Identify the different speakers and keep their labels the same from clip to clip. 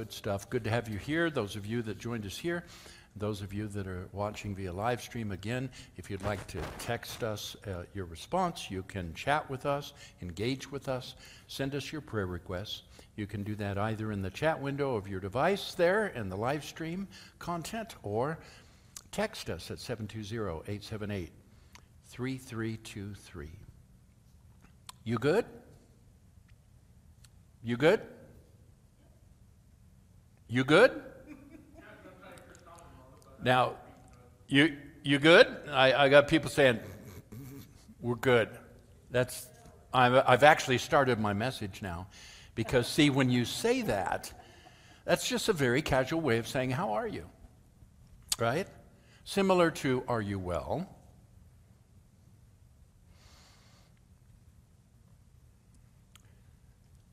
Speaker 1: good stuff. Good to have you here. Those of you that joined us here, those of you that are watching via live stream, again, if you'd like to text us uh, your response, you can chat with us, engage with us, send us your prayer requests. You can do that either in the chat window of your device there in the live stream content or text us at 720 878 3323. You good? You good? You good? Now, you you good? I, I got people saying we're good. That's I've, I've actually started my message now, because see, when you say that, that's just a very casual way of saying how are you, right? Similar to are you well?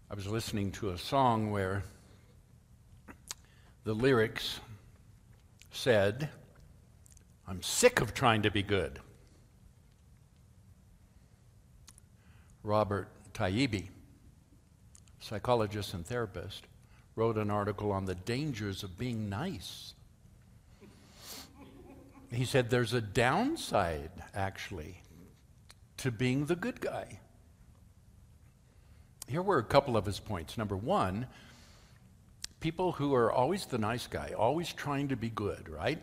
Speaker 1: I was listening to a song where the lyrics said, I'm sick of trying to be good. Robert Taibbi, psychologist and therapist, wrote an article on the dangers of being nice. He said there's a downside, actually, to being the good guy. Here were a couple of his points. Number one, people who are always the nice guy, always trying to be good, right?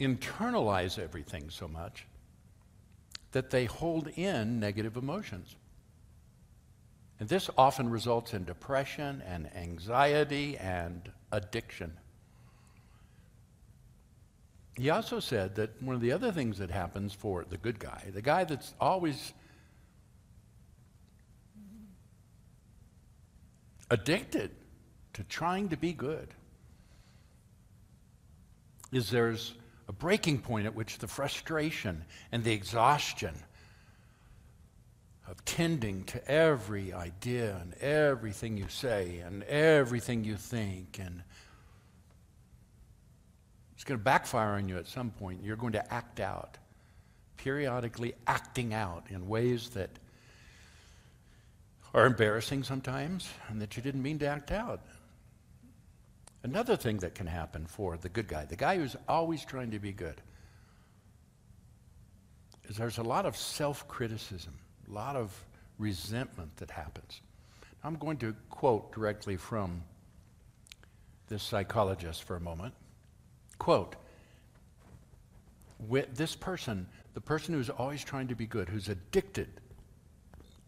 Speaker 1: Internalize everything so much that they hold in negative emotions. And this often results in depression and anxiety and addiction. He also said that one of the other things that happens for the good guy, the guy that's always addicted to trying to be good is there's a breaking point at which the frustration and the exhaustion of tending to every idea and everything you say and everything you think and it's going to backfire on you at some point. You're going to act out, periodically acting out in ways that are embarrassing sometimes and that you didn't mean to act out. Another thing that can happen for the good guy, the guy who's always trying to be good, is there's a lot of self criticism, a lot of resentment that happens. I'm going to quote directly from this psychologist for a moment. Quote, With this person, the person who's always trying to be good, who's addicted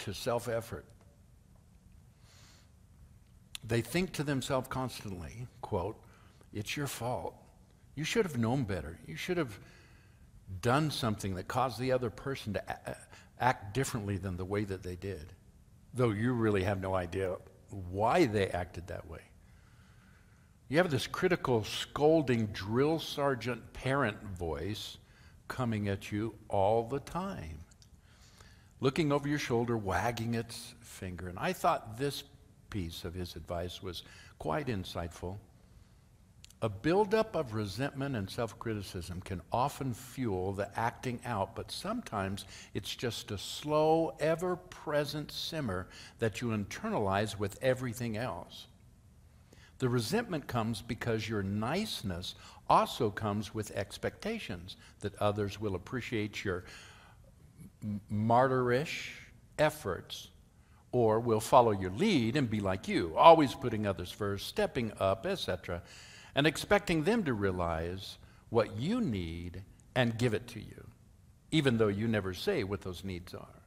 Speaker 1: to self effort, they think to themselves constantly, quote, it's your fault. You should have known better. You should have done something that caused the other person to act differently than the way that they did, though you really have no idea why they acted that way. You have this critical, scolding, drill sergeant parent voice coming at you all the time, looking over your shoulder, wagging its finger. And I thought this piece of his advice was quite insightful. A buildup of resentment and self criticism can often fuel the acting out, but sometimes it's just a slow, ever present simmer that you internalize with everything else. The resentment comes because your niceness also comes with expectations that others will appreciate your martyrish efforts or will follow your lead and be like you, always putting others first, stepping up, etc., and expecting them to realize what you need and give it to you, even though you never say what those needs are.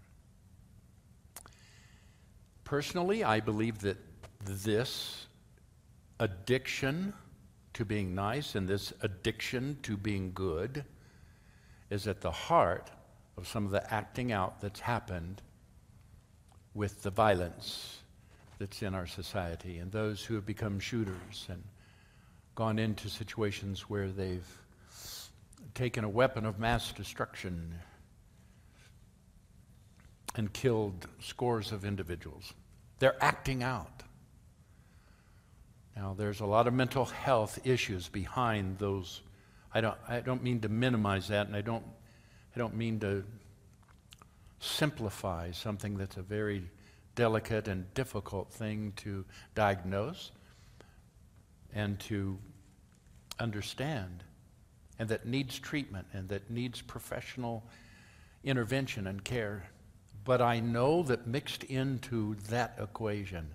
Speaker 1: Personally, I believe that this addiction to being nice and this addiction to being good is at the heart of some of the acting out that's happened with the violence that's in our society and those who have become shooters and gone into situations where they've taken a weapon of mass destruction and killed scores of individuals. They're acting out. Now, there's a lot of mental health issues behind those. I don't, I don't mean to minimize that, and I don't, I don't mean to simplify something that's a very delicate and difficult thing to diagnose and to understand, and that needs treatment and that needs professional intervention and care. But I know that mixed into that equation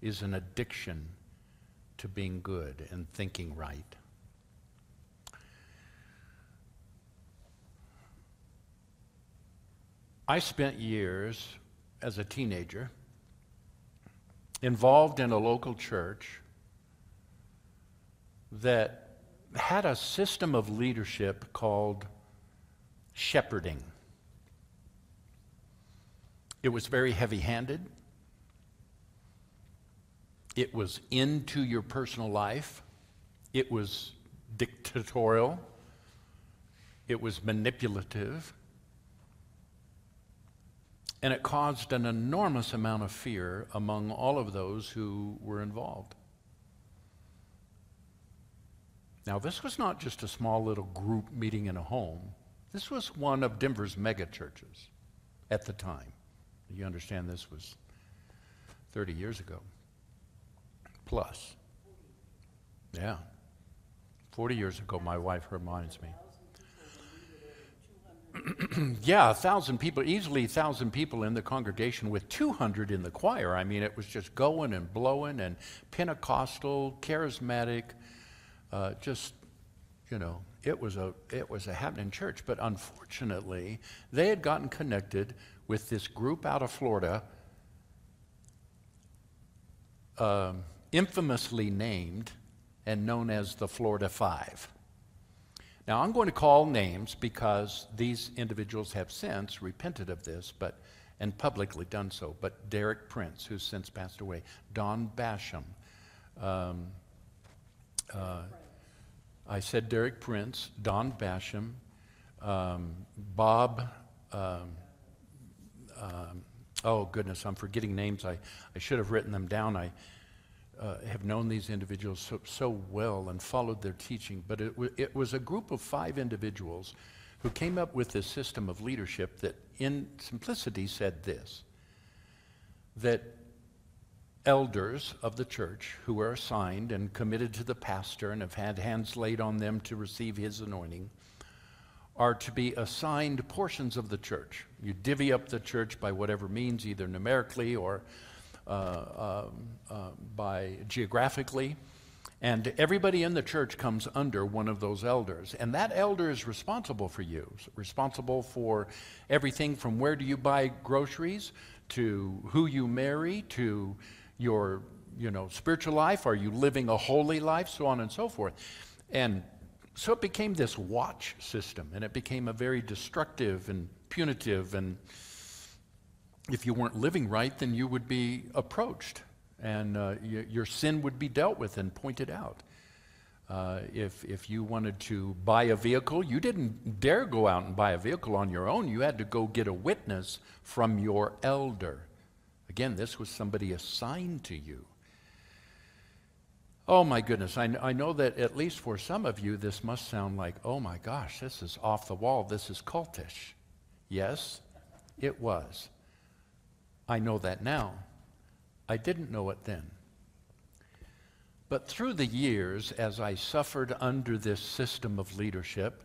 Speaker 1: is an addiction to being good and thinking right. I spent years as a teenager involved in a local church that had a system of leadership called shepherding. It was very heavy handed. It was into your personal life. It was dictatorial. It was manipulative. And it caused an enormous amount of fear among all of those who were involved. Now, this was not just a small little group meeting in a home. This was one of Denver's mega churches at the time. You understand this was 30 years ago. Plus. Yeah. 40 years ago, my wife reminds me. yeah, a thousand people, easily a thousand people in the congregation with 200 in the choir. I mean, it was just going and blowing and Pentecostal, charismatic, uh, just, you know, it was a it was a happening church. But unfortunately, they had gotten connected with this group out of Florida, um, infamously named and known as the Florida Five. Now, I'm going to call names because these individuals have since repented of this, but and publicly done so. But Derek Prince, who's since passed away, Don Basham. Um, uh, I said Derek Prince, Don Basham, um, Bob. Um, um, oh goodness, I'm forgetting names. I, I should have written them down. I uh, have known these individuals so, so, well and followed their teaching, but it, it was a group of five individuals who came up with this system of leadership that, in simplicity, said this that elders of the church who are assigned and committed to the pastor and have had hands laid on them to receive his anointing are to be assigned portions of the church. You divvy up the church by whatever means, either numerically or Uh, um, uh, by geographically. And everybody in the church comes under one of those elders. And that elder is responsible for you, responsible for everything from where do you buy groceries to who you marry to your you know, spiritual life. Are you living a holy life? So on and so forth. And so it became this watch system, and it became a very destructive and punitive and if you weren't living right, then you would be approached and uh, y- your sin would be dealt with and pointed out. Uh, if, if you wanted to buy a vehicle, you didn't dare go out and buy a vehicle on your own. You had to go get a witness from your elder. Again, this was somebody assigned to you. Oh my goodness, I, I know that at least for some of you, this must sound like, oh my gosh, this is off the wall, this is cultish. Yes, it was. I know that now. I didn't know it then. But through the years, as I suffered under this system of leadership,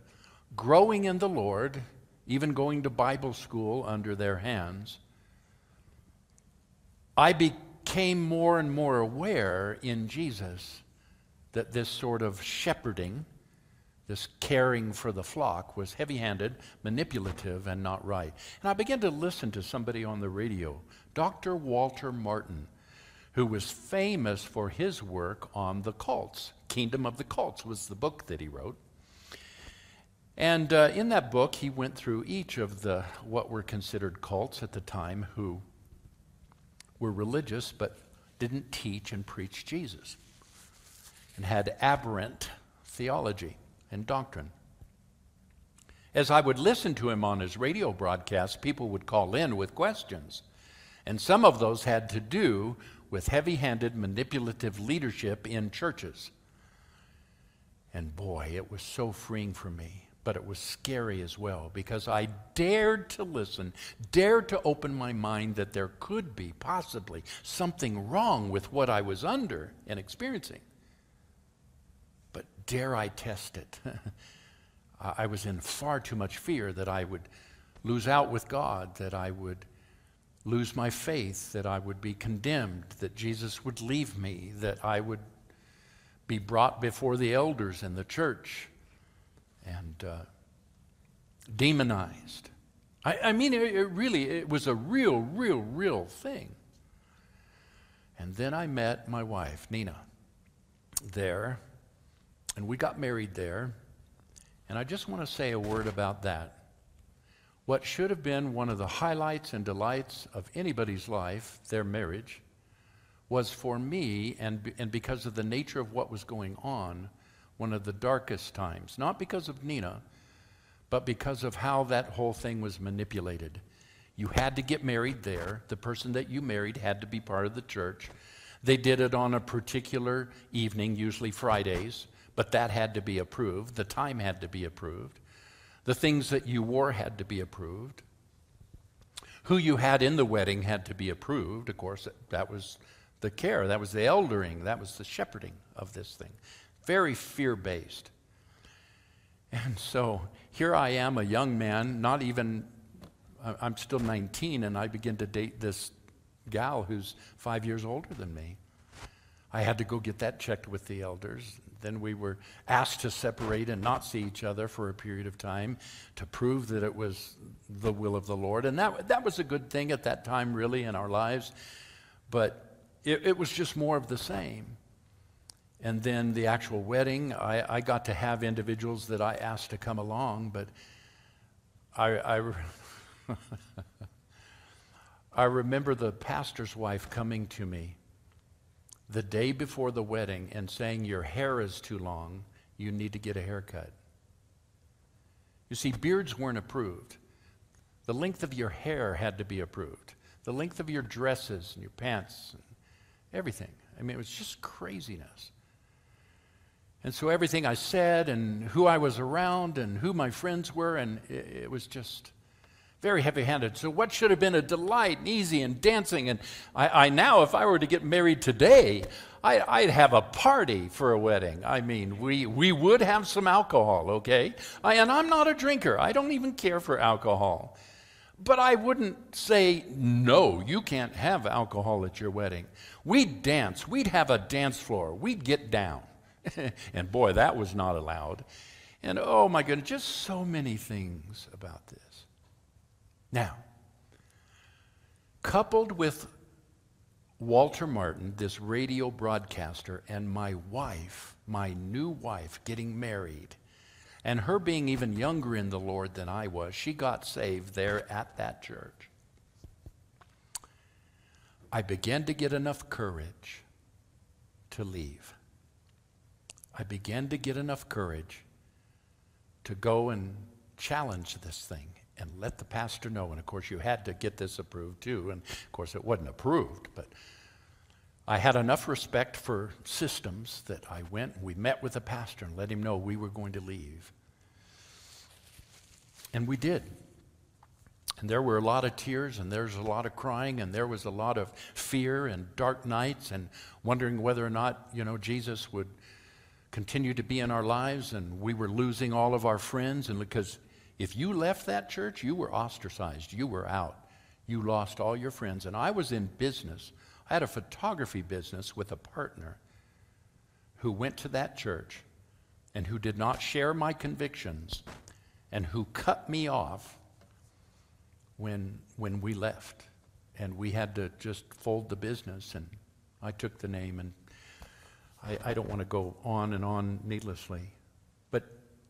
Speaker 1: growing in the Lord, even going to Bible school under their hands, I became more and more aware in Jesus that this sort of shepherding, this caring for the flock, was heavy handed, manipulative, and not right. And I began to listen to somebody on the radio Dr. Walter Martin, who was famous for his work on the cults. Kingdom of the Cults was the book that he wrote. And uh, in that book, he went through each of the what were considered cults at the time who were religious but didn't teach and preach Jesus and had aberrant theology and doctrine. As I would listen to him on his radio broadcast, people would call in with questions. And some of those had to do with heavy handed manipulative leadership in churches. And boy, it was so freeing for me but it was scary as well because I dared to listen, dared to open my mind that there could be possibly something wrong with what I was under and experiencing. Dare I test it? I was in far too much fear that I would lose out with God, that I would lose my faith, that I would be condemned, that Jesus would leave me, that I would be brought before the elders in the church and uh, demonized. I, I mean, it, it really, it was a real, real, real thing. And then I met my wife, Nina, there, and we got married there. And I just want to say a word about that. What should have been one of the highlights and delights of anybody's life, their marriage, was for me, and, and because of the nature of what was going on, one of the darkest times. Not because of Nina, but because of how that whole thing was manipulated. You had to get married there. The person that you married had to be part of the church. They did it on a particular evening, usually Fridays, but that had to be approved. The time had to be approved. The things that you wore had to be approved. Who you had in the wedding had to be approved. Of course, that was the care, that was the eldering, that was the shepherding of this thing very fear based. And so here I am, a young man, not even, I'm still 19, and I begin to date this gal who's five years older than me. I had to go get that checked with the elders. Then we were asked to separate and not see each other for a period of time to prove that it was the will of the Lord. And that, that was a good thing at that time, really, in our lives. But it, it was just more of the same. And then the actual wedding, I, I got to have individuals that I asked to come along, but I, I, I remember the pastor's wife coming to me the day before the wedding and saying, Your hair is too long, you need to get a haircut. You see, beards weren't approved. The length of your hair had to be approved, the length of your dresses and your pants, and everything. I mean, it was just craziness. And so everything I said and who I was around and who my friends were, and it, it was just very heavy handed. So, what should have been a delight and easy and dancing, and I, I now, if I were to get married today, I, would have a party for a wedding. I mean, we, we would have some alcohol, okay? I, and I'm not a drinker, I don't even care for alcohol. But I wouldn't say, no, you can't have alcohol at your wedding. We'd dance, we'd have a dance floor, we'd get down. and boy, that was not allowed. And oh my goodness, just so many things about this. Now, coupled with Walter Martin, this radio broadcaster, and my wife, my new wife, getting married, and her being even younger in the Lord than I was, she got saved there at that church. I began to get enough courage to leave. I began to get enough courage to go and challenge this thing and let the pastor know. And of course, you had to get this approved too. And of course, it wasn't approved, but I had enough respect for systems that I went and we met with the pastor and let him know we were going to leave. And we did. And there were a lot of tears, and there was a lot of crying, and there was a lot of fear and dark nights, and wondering whether or not, you know, Jesus would continue to be in our lives and we were losing all of our friends. And because if you left that church, you were ostracized, you were out, you lost all your friends. And I was in business. I had a photography business with a partner who went to that church and who did not share my convictions and who cut me off when, when we left. And we had to just fold the business, and I took the name and I, I don't want to go on and on needlessly. But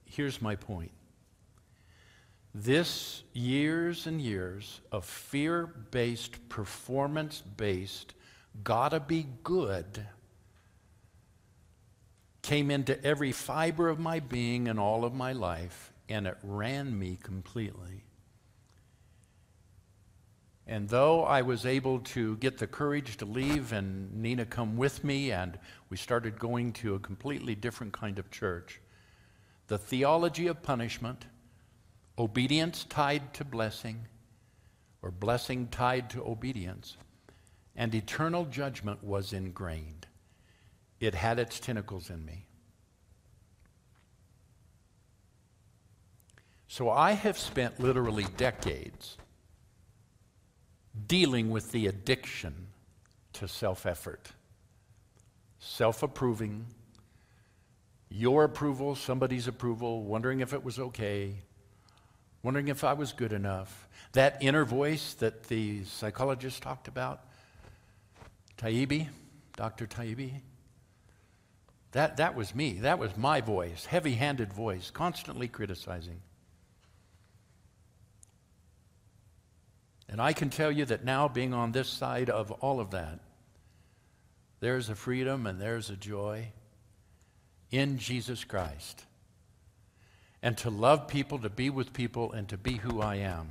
Speaker 1: here's my point. This years and years of fear based, performance based, gotta be good came into every fiber of my being and all of my life, and it ran me completely. And though I was able to get the courage to leave and Nina come with me, and we started going to a completely different kind of church, the theology of punishment, obedience tied to blessing, or blessing tied to obedience, and eternal judgment was ingrained. It had its tentacles in me. So I have spent literally decades dealing with the addiction to self effort, self approving, your approval, somebody's approval, wondering if it was okay, wondering if I was good enough. That inner voice that the psychologist talked about, Taibbi, Dr. Taibbi, that, that was me. That was my voice, heavy handed voice, constantly criticizing. And I can tell you that now, being on this side of all of that, there's a freedom and there's a joy in Jesus Christ. And to love people, to be with people, and to be who I am.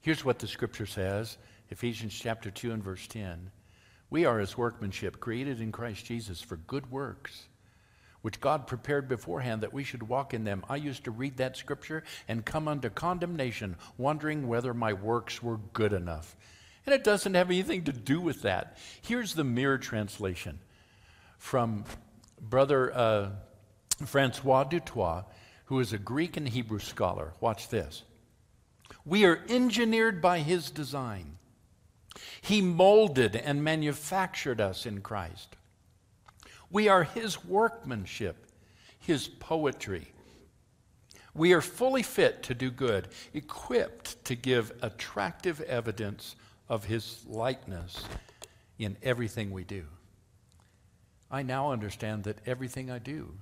Speaker 1: Here's what the scripture says Ephesians chapter 2 and verse 10. We are his workmanship, created in Christ Jesus for good works which God prepared beforehand that we should walk in them. I used to read that scripture and come under condemnation, wondering whether my works were good enough. And it doesn't have anything to do with that. Here's the mirror translation from Brother uh, Francois du Toit, who is a Greek and Hebrew scholar. Watch this. We are engineered by his design. He molded and manufactured us in Christ. We are His workmanship, His poetry. We are fully fit to do good, equipped to give attractive evidence of His likeness in everything we do. I now understand that everything I do,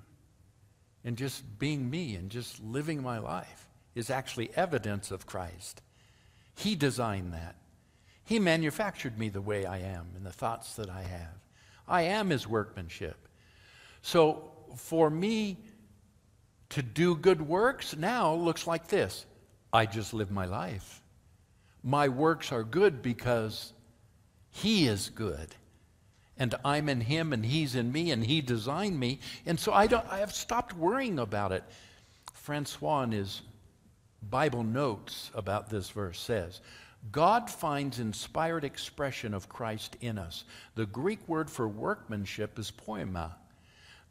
Speaker 1: and just being me and just living my life, is actually evidence of Christ. He designed that. He manufactured me the way I am and the thoughts that I have. I am his workmanship. So for me to do good works now looks like this I just live my life. My works are good because he is good. And I'm in him and he's in me and he designed me. And so I, don't, I have stopped worrying about it. Francois in his Bible notes about this verse says, God finds inspired expression of Christ in us. The Greek word for workmanship is poema.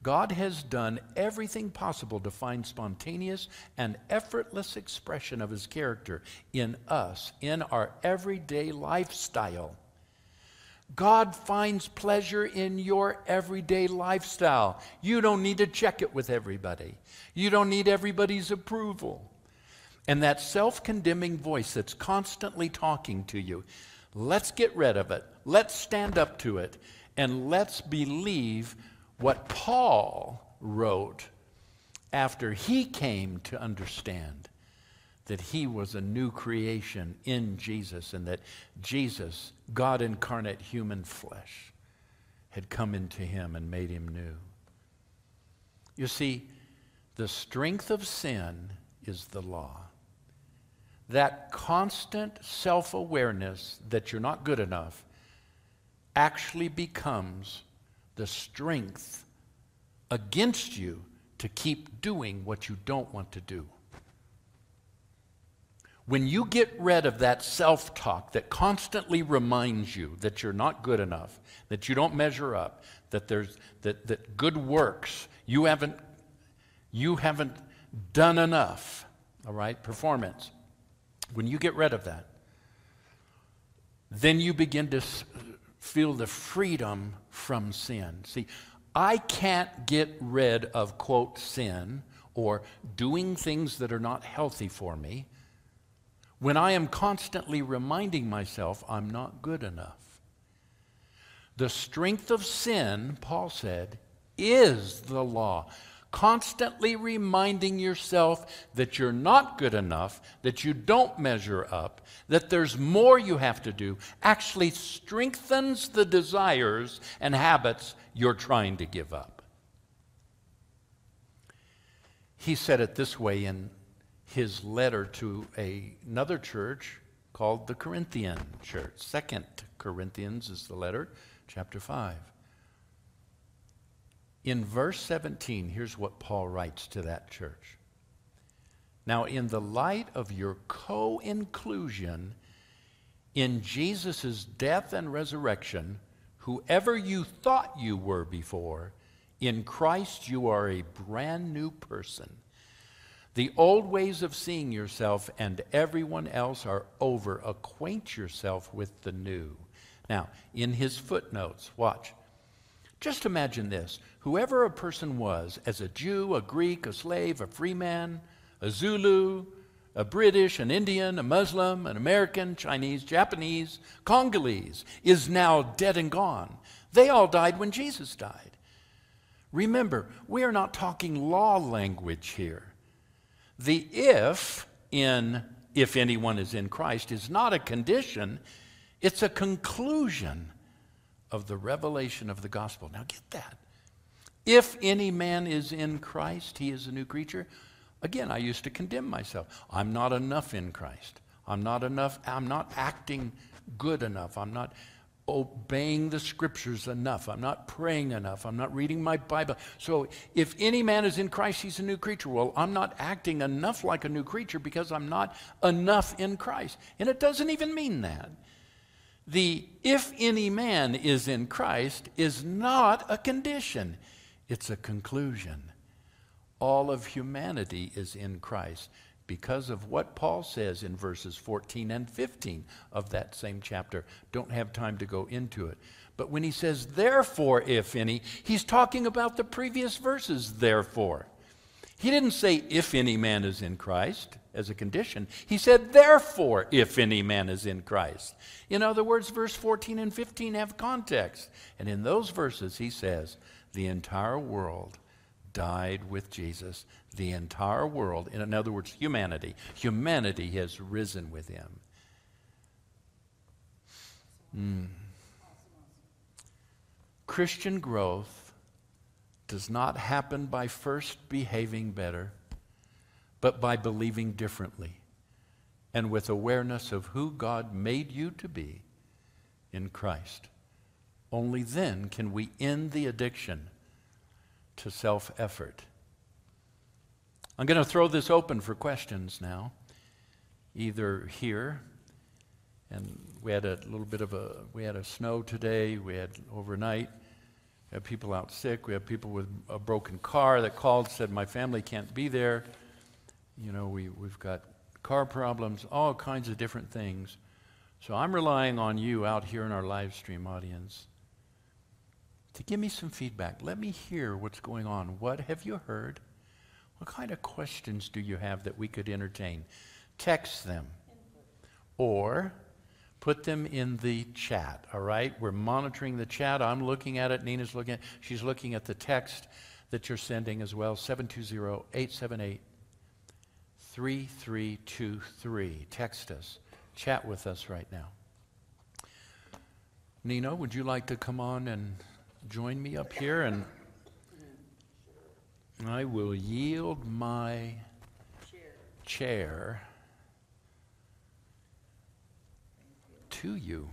Speaker 1: God has done everything possible to find spontaneous and effortless expression of his character in us, in our everyday lifestyle. God finds pleasure in your everyday lifestyle. You don't need to check it with everybody. You don't need everybody's approval. And that self condemning voice that's constantly talking to you, let's get rid of it. Let's stand up to it. And let's believe what Paul wrote after he came to understand that he was a new creation in Jesus and that Jesus, God incarnate human flesh, had come into him and made him new. You see, the strength of sin is the law that constant self awareness that you're not good enough actually becomes the strength against you to keep doing what you don't want to do. When you get rid of that self talk that constantly reminds you that you're not good enough, that you don't measure up, that, there's, that, that good works, you haven't, you haven't done enough, all right, performance, when you get rid of that, then you begin to feel the freedom from sin. See, I can't get rid of, quote, sin or doing things that are not healthy for me when I am constantly reminding myself I'm not good enough. The strength of sin, Paul said, is the law constantly reminding yourself that you're not good enough, that you don't measure up, that there's more you have to do, actually strengthens the desires and habits you're trying to give up. He said it this way in his letter to a, another church called the Corinthian church. Second Corinthians is the letter, chapter 5. In verse 17, here's what Paul writes to that church. Now, in the light of your co inclusion in Jesus' death and resurrection, whoever you thought you were before, in Christ you are a brand new person. The old ways of seeing yourself and everyone else are over. Acquaint yourself with the new. Now, in his footnotes, watch. Just imagine this whoever a person was, as a Jew, a Greek, a slave, a free man, a Zulu, a British, an Indian, a Muslim, an American, Chinese, Japanese, Congolese, is now dead and gone. They all died when Jesus died. Remember, we are not talking law language here. The if in if anyone is in Christ is not a condition, it's a conclusion of the revelation of the gospel. Now get that. If any man is in Christ, he is a new creature. Again, I used to condemn myself. I'm not enough in Christ. I'm not enough. I'm not acting good enough. I'm not obeying the scriptures enough. I'm not praying enough. I'm not reading my Bible. So if any man is in Christ, he's a new creature. Well, I'm not acting enough like a new creature because I'm not enough in Christ. And it doesn't even mean that. The if any man is in Christ is not a condition, it's a conclusion. All of humanity is in Christ because of what Paul says in verses 14 and 15 of that same chapter. Don't have time to go into it. But when he says, therefore, if any, he's talking about the previous verses, therefore. He didn't say, if any man is in Christ as a condition. He said, therefore, if any man is in Christ. In other words, verse 14 and 15 have context. And in those verses, he says, the entire world died with Jesus. The entire world, in other words, humanity, humanity has risen with him. Mm. Christian growth does not happen by first behaving better, but by believing differently and with awareness of who God made you to be in Christ. Only then can we end the addiction to self effort. I'm going to throw this open for questions now, either here, and we had a little bit of a, we had a snow today, we had overnight, we had people out sick, we had people with a broken car that called, said, My family can't be there. You know, we, we've got car problems, all kinds of different things. So I'm relying on you out here in our live stream audience to give me some feedback. Let me hear what's going on. What have you heard? What kind of questions do you have that we could entertain? Text them or put them in the chat, all right? We're monitoring the chat. I'm looking at it. Nina's looking at She's looking at the text that you're sending as well 720 878 3323. Text us. Chat with us right now. Nina, would you like to come on and join me up here and I will yield my chair to you.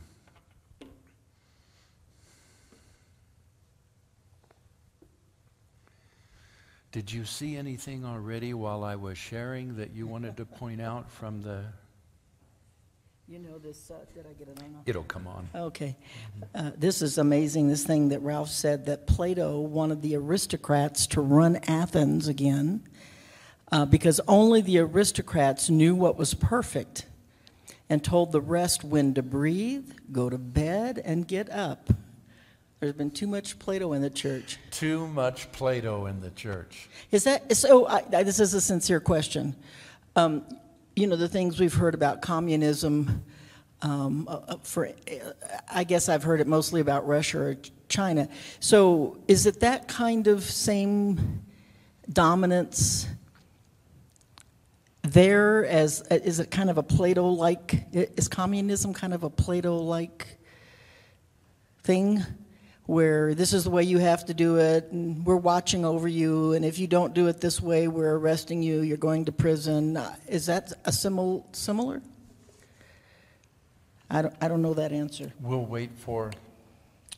Speaker 1: Did you see anything already while I was sharing that you wanted to point out from the
Speaker 2: you know this, uh, did I get it on?
Speaker 1: It'll come on.
Speaker 2: Okay. Uh, this is amazing, this thing that Ralph said that Plato wanted the aristocrats to run Athens again uh, because only the aristocrats knew what was perfect and told the rest when to breathe, go to bed, and get up. There's been too much Plato in the church.
Speaker 1: Too much Plato in the church.
Speaker 2: Is that so? I, I, this is a sincere question. Um, you know, the things we've heard about communism, um, uh, uh for, I guess I've heard it mostly about Russia or China. So is it that kind of same dominance there as, uh, is it kind of a Plato-like, is communism kind of a Plato-like thing? Where this is the way you have to do it, and we're watching over you, and if you don't do it this way, we're arresting you, you're going to prison. Uh, is that a simil- similar? I don't, I don't know that answer.
Speaker 1: We'll wait for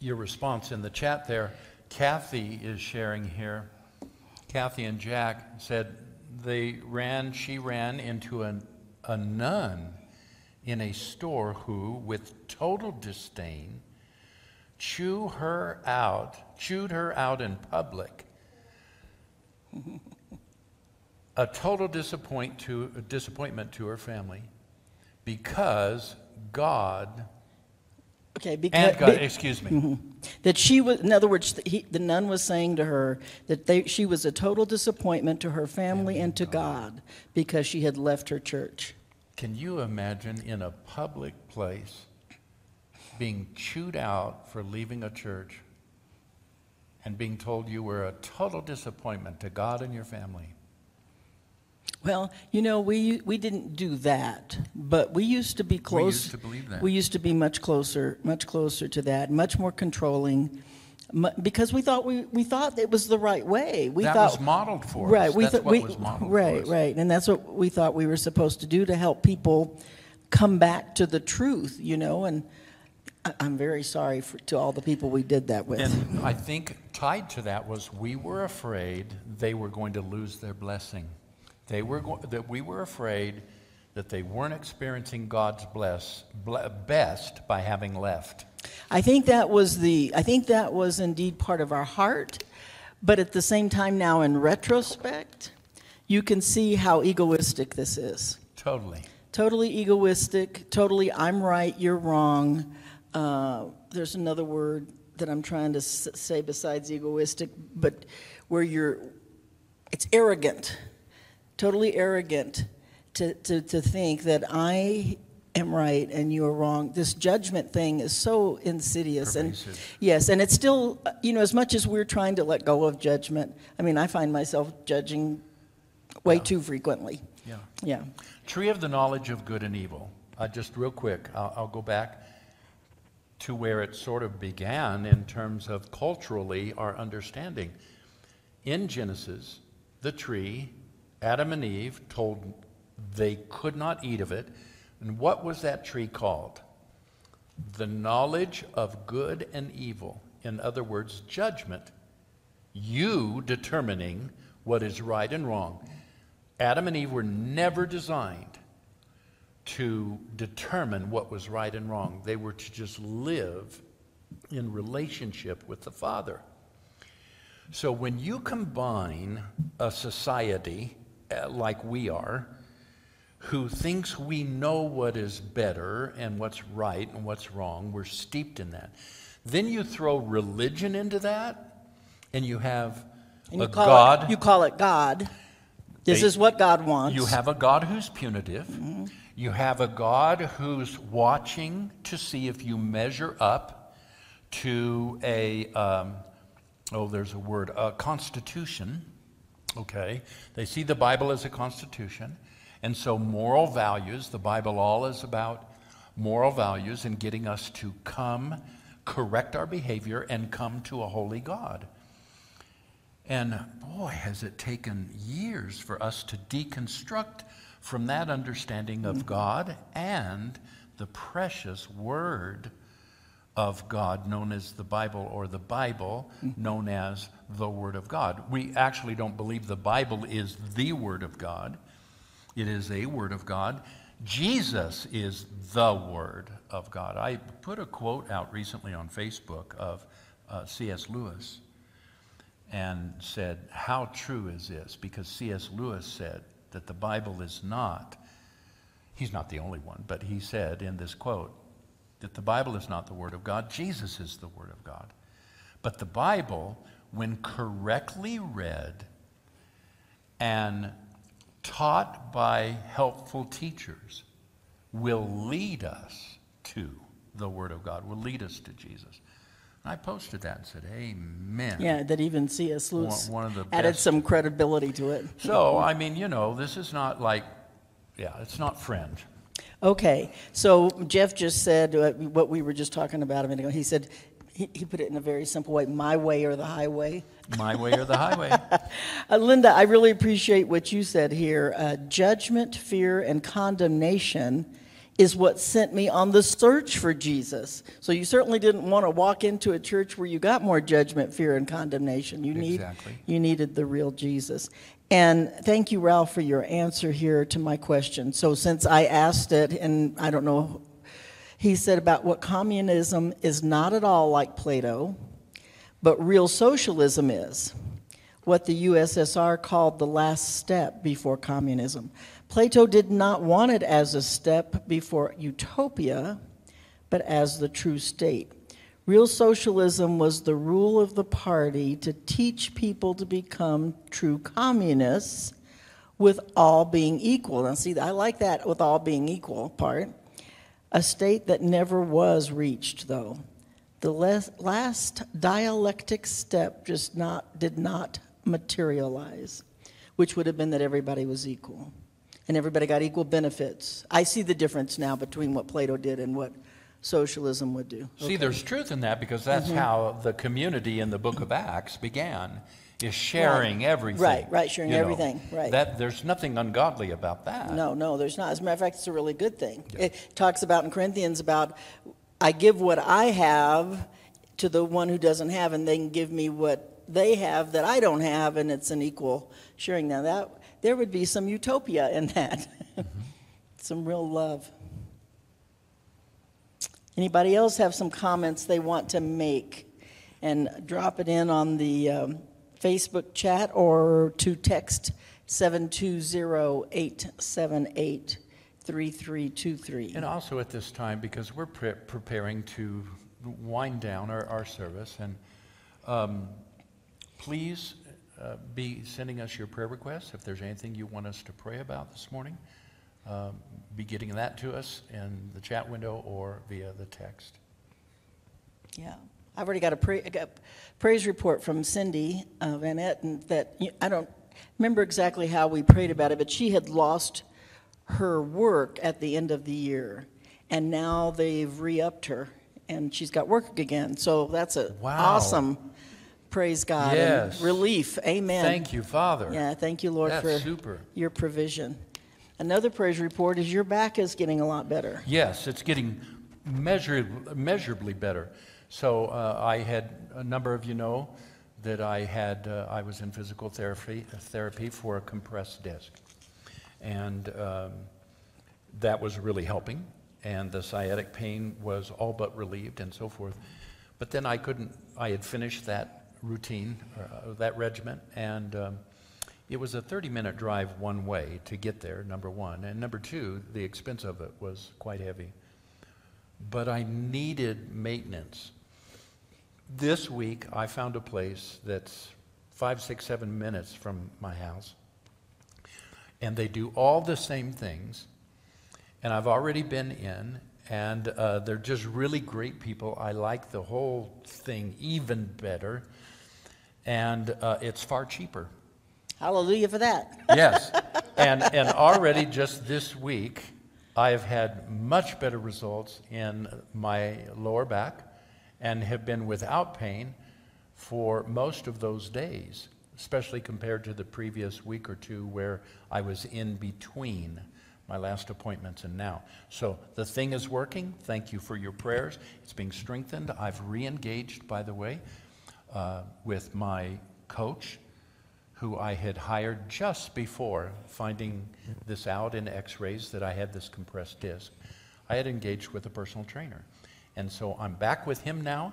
Speaker 1: your response in the chat there. Kathy is sharing here. Kathy and Jack said they ran, she ran into an, a nun in a store who, with total disdain, chew her out, chewed her out in public. a total disappoint to, a disappointment to her family because God
Speaker 2: Okay, because
Speaker 1: and God, excuse me. Mm-hmm.
Speaker 2: that she was, in other words, he, the nun was saying to her that they, she was a total disappointment to her family and to God because she had left her church.
Speaker 1: Can you imagine in a public place being chewed out for leaving a church and being told you were a total disappointment to God and your family?
Speaker 2: Well, you know, we we didn't do that, but we used to be close.
Speaker 1: We used to believe that.
Speaker 2: We used to be much closer, much closer to that, much more controlling, mu- because we thought we, we thought it was the right way. We
Speaker 1: that
Speaker 2: thought
Speaker 1: was modeled for
Speaker 2: right.
Speaker 1: us.
Speaker 2: We
Speaker 1: That's what
Speaker 2: we
Speaker 1: was modeled
Speaker 2: right, right, and that's what we thought we were supposed to do to help people come back to the truth. You know, and I'm very sorry for, to all the people we did that with.
Speaker 1: And I think tied to that was we were afraid they were going to lose their blessing. They were go- that we were afraid that they weren't experiencing God's bless, ble- best by having left.
Speaker 2: I think that was the I think that was indeed part of our heart, but at the same time now in retrospect, you can see how egoistic this is.
Speaker 1: Totally.
Speaker 2: Totally egoistic, totally I'm right, you're wrong. Uh, there's another word that I'm trying to s- say besides egoistic, but where you're it's arrogant, totally arrogant to, to, to think that I am right and you are wrong. This judgment thing is so insidious.
Speaker 1: Pervasive.
Speaker 2: And yes, and it's still, you know, as much as we're trying to let go of judgment, I mean, I find myself judging way
Speaker 1: Yeah.
Speaker 2: too frequently.
Speaker 1: Yeah.
Speaker 2: Yeah.
Speaker 1: Tree of the knowledge of good and evil. Uh, just real quick, I'll, I'll go back to where it sort of began in terms of culturally our understanding. In Genesis, the tree, Adam and Eve told they could not eat of it. And what was that tree called? The knowledge of good and evil. In other words, judgment. You determining what is right and wrong. Adam and Eve were never designed to determine what was right and wrong. They were to just live in relationship with the Father. So when you combine a society uh, like we are, who thinks we know what is better and what's right and what's wrong, we're steeped in that. Then you throw religion into that, and you have
Speaker 2: And
Speaker 1: a
Speaker 2: you call
Speaker 1: God.
Speaker 2: It, you call it God. This
Speaker 1: They-
Speaker 2: is what God wants.
Speaker 1: You have a God who's punitive. You have a God who's watching to see if you measure up to a, um, oh, there's a word, a constitution. Okay. They see the Bible as a constitution. And so, moral values, the Bible all is about moral values and getting us to come, correct our behavior, and come to a holy God. And boy, has it taken years for us to deconstruct from that understanding of God and the precious Word of God, known as the Bible, or the Bible, known as the Word of God. We actually don't believe the Bible is the Word of God, it is a Word of God. Jesus is the Word of God. I put a quote out recently on Facebook of uh, C.S. Lewis and said, How true is this? Because C.S. Lewis said that the Bible is not, he's not the only one, but he said in this quote that the Bible is not the Word of God, Jesus is the Word of God. But the Bible, when correctly read and taught by helpful teachers, will lead us to the Word of God, will lead us to Jesus. I posted that and said, Amen.
Speaker 2: yeah, that even C.S. Lewis
Speaker 1: One- one of the
Speaker 2: added
Speaker 1: best-
Speaker 2: some credibility to it.
Speaker 1: So, I mean, you know, this is not like, yeah, it's not friend.
Speaker 2: Okay, so Jeff just said uh, what we were just talking about a minute ago. He said, he, he put it in a very simple way my way or the highway.
Speaker 1: My way or the highway.
Speaker 2: Uh, Linda, I really appreciate what you said here. Uh, judgment, fear, and condemnation is what sent me on the search for Jesus. So you certainly didn't want to walk into a church where you got more judgment, fear, and condemnation. You need
Speaker 1: Exactly.
Speaker 2: you needed the real Jesus. And thank you, Ralph, for your answer here to my question. So since I asked it, and I don't know, he said about what communism is not at all like Plato, but real socialism is what the USSR called the last step before communism. Plato did not want it as a step before utopia, but as the true state. Real socialism was the rule of the party to teach people to become true communists with all being equal. Now, see, I like that with all being equal part. A state that never was reached, though. The last dialectic step just not, did not materialize, which would have been that everybody was equal and everybody got equal benefits. I see the difference now between what Plato did and what socialism would do.
Speaker 1: See, there's truth in that because that's
Speaker 2: Mm-hmm.
Speaker 1: how the community in the book of Acts began, is sharing everything.
Speaker 2: Right, right, sharing
Speaker 1: you know.
Speaker 2: everything, right.
Speaker 1: That, there's nothing ungodly about that.
Speaker 2: No, no, there's not. As a matter of fact, it's a really good thing. It talks about in Corinthians about I give what I have to the one who doesn't have, and they can give me what they have that I don't have, and it's an equal sharing. Now that there would be some utopia in that, some real love. Anybody else have some comments they want to make? And drop it in on the um, Facebook chat or to text 720-878-3323.
Speaker 1: And also at this time, because we're pre- preparing to wind down our, our service, and um, please uh, be sending us your prayer requests if there's anything you want us to pray about this morning. Um, be getting that to us in the chat window or via the text.
Speaker 2: Yeah. I've already got a, pra- I got praise report from Cindy uh, Van Etten that, you- I don't remember exactly how we prayed about it, but she had lost her work at the end of the year. And now they've re-upped her and she's got work again. So that's a
Speaker 1: Wow.
Speaker 2: awesome, praise God. and
Speaker 1: Yes.
Speaker 2: Relief, amen.
Speaker 1: Thank you, Father.
Speaker 2: Yeah, thank you, Lord,
Speaker 1: That's
Speaker 2: for
Speaker 1: super.
Speaker 2: your provision. Another praise report is your back is getting a lot better.
Speaker 1: Yes, it's getting measurably better. So uh, I had a number of you know that I had uh, I was in physical therapy therapy for a compressed disc, and um, that was really helping. And the sciatic pain was all but relieved, and so forth. But then I couldn't. I had finished that routine, uh, that regiment, and um, it was a 30-minute drive one way to get there. Number one, and number two, the expense of it was quite heavy but I needed maintenance. This week, I found a place that's five, six, seven minutes from my house, and they do all the same things. And I've already been in, and uh, they're just really great people. I like the whole thing even better, and uh, it's far cheaper.
Speaker 2: Hallelujah for that.
Speaker 1: Yes. And, and already just this week, I have had much better results in my lower back and have been without pain for most of those days, especially compared to the previous week or two where I was in between my last appointments and now. So the thing is working. Thank you for your prayers. It's being strengthened. I've re engaged, by the way, uh, with my coach who I had hired just before finding this out in x rays that I had this compressed disc. I had engaged with a personal trainer. And so I'm back with him now,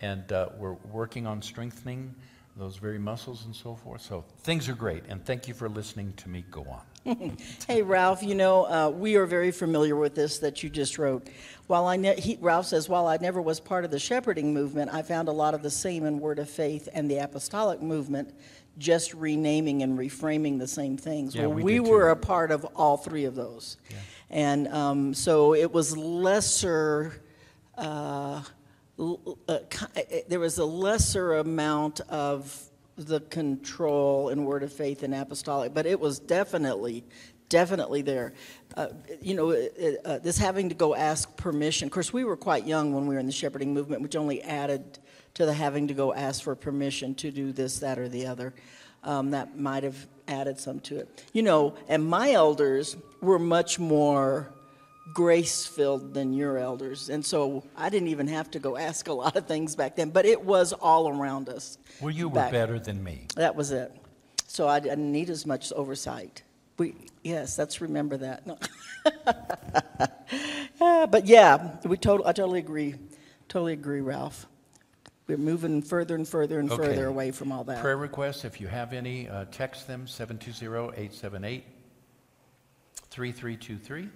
Speaker 1: and uh, we're working on strengthening those very muscles and so forth. So things are great, and thank you for listening to me go on.
Speaker 2: Hey, Ralph, you know, uh, we are very familiar with this that you just wrote. While I ne- he, Ralph says, while I never was part of the shepherding movement, I found a lot of the same in Word of Faith and the apostolic movement, just renaming and reframing the same things.
Speaker 1: Yeah,
Speaker 2: well,
Speaker 1: we
Speaker 2: we were
Speaker 1: too.
Speaker 2: a part of all three of those. And um, so it was lesser. Uh, uh, ki- uh, there was a lesser amount of the control in Word of Faith and Apostolic, but it was definitely, definitely there. Uh, you know, uh, uh, this having to go ask permission. Of course, we were quite young when we were in the shepherding movement, which only added to the having to go ask for permission to do this, that, or the other. Um, that might have added some to it. You know, and my elders were much more grace filled than your elders. And so I didn't even have to go ask a lot of things back then, but it was all around us.
Speaker 1: Well, you were better than me.
Speaker 2: That was it. So I didn't need as much oversight. We, yes, let's remember that. No. Yeah, but yeah, we total, I totally agree. Totally agree, Ralph. We're moving further and further and
Speaker 1: Okay.
Speaker 2: further away from all that.
Speaker 1: Prayer requests, if you have any, uh, text them, 720-878-3323.